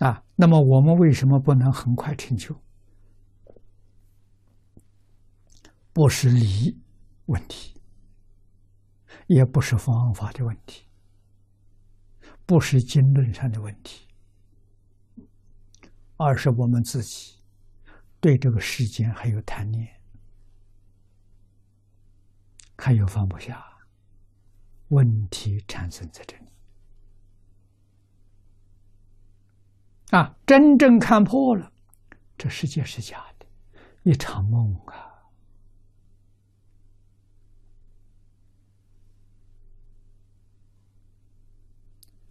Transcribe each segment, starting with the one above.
啊，那么我们为什么不能很快成就？不是理问题，也不是方法的问题，不是经论上的问题，而是我们自己对这个世间还有贪念，还有放不下，问题产生在这里。啊，真正看破了，这世界是假的，一场梦啊！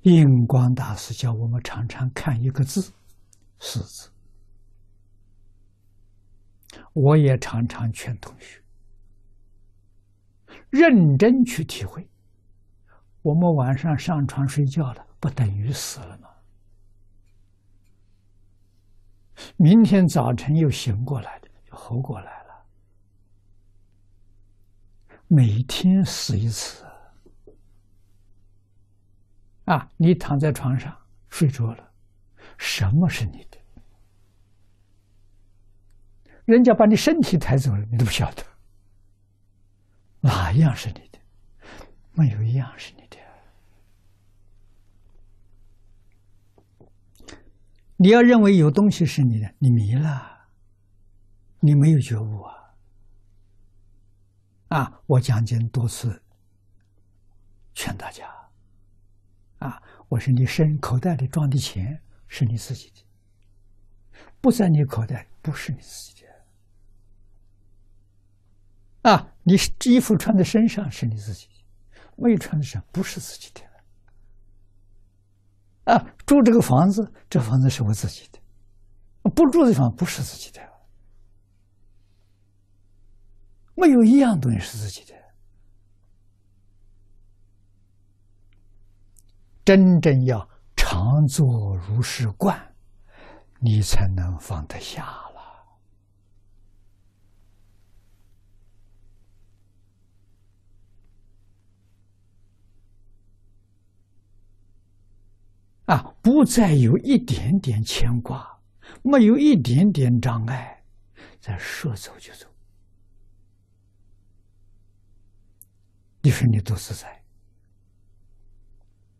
印光大师叫我们常常看一个字“四”字，我也常常劝同学认真去体会。我们晚上上床睡觉了，不等于死了吗？明天早晨又醒过来的，又活过来了。每天死一次啊！你躺在床上睡着了，什么是你的？人家把你身体抬走了，你都不晓得，哪一样是你的？没有一样是你的。你要认为有东西是你的，你迷了，你没有觉悟啊！啊，我讲经多次劝大家，啊，我说你身口袋里装的钱是你自己的，不在你口袋不是你自己的，啊，你衣服穿在身上是你自己的，没穿在身上不是自己的。啊，住这个房子，这房子是我自己的；不住的地方不是自己的，没有一样东西是自己的。真正要常坐如是观，你才能放得下。啊，不再有一点点牵挂，没有一点点障碍，在说走就走。你说你多自在？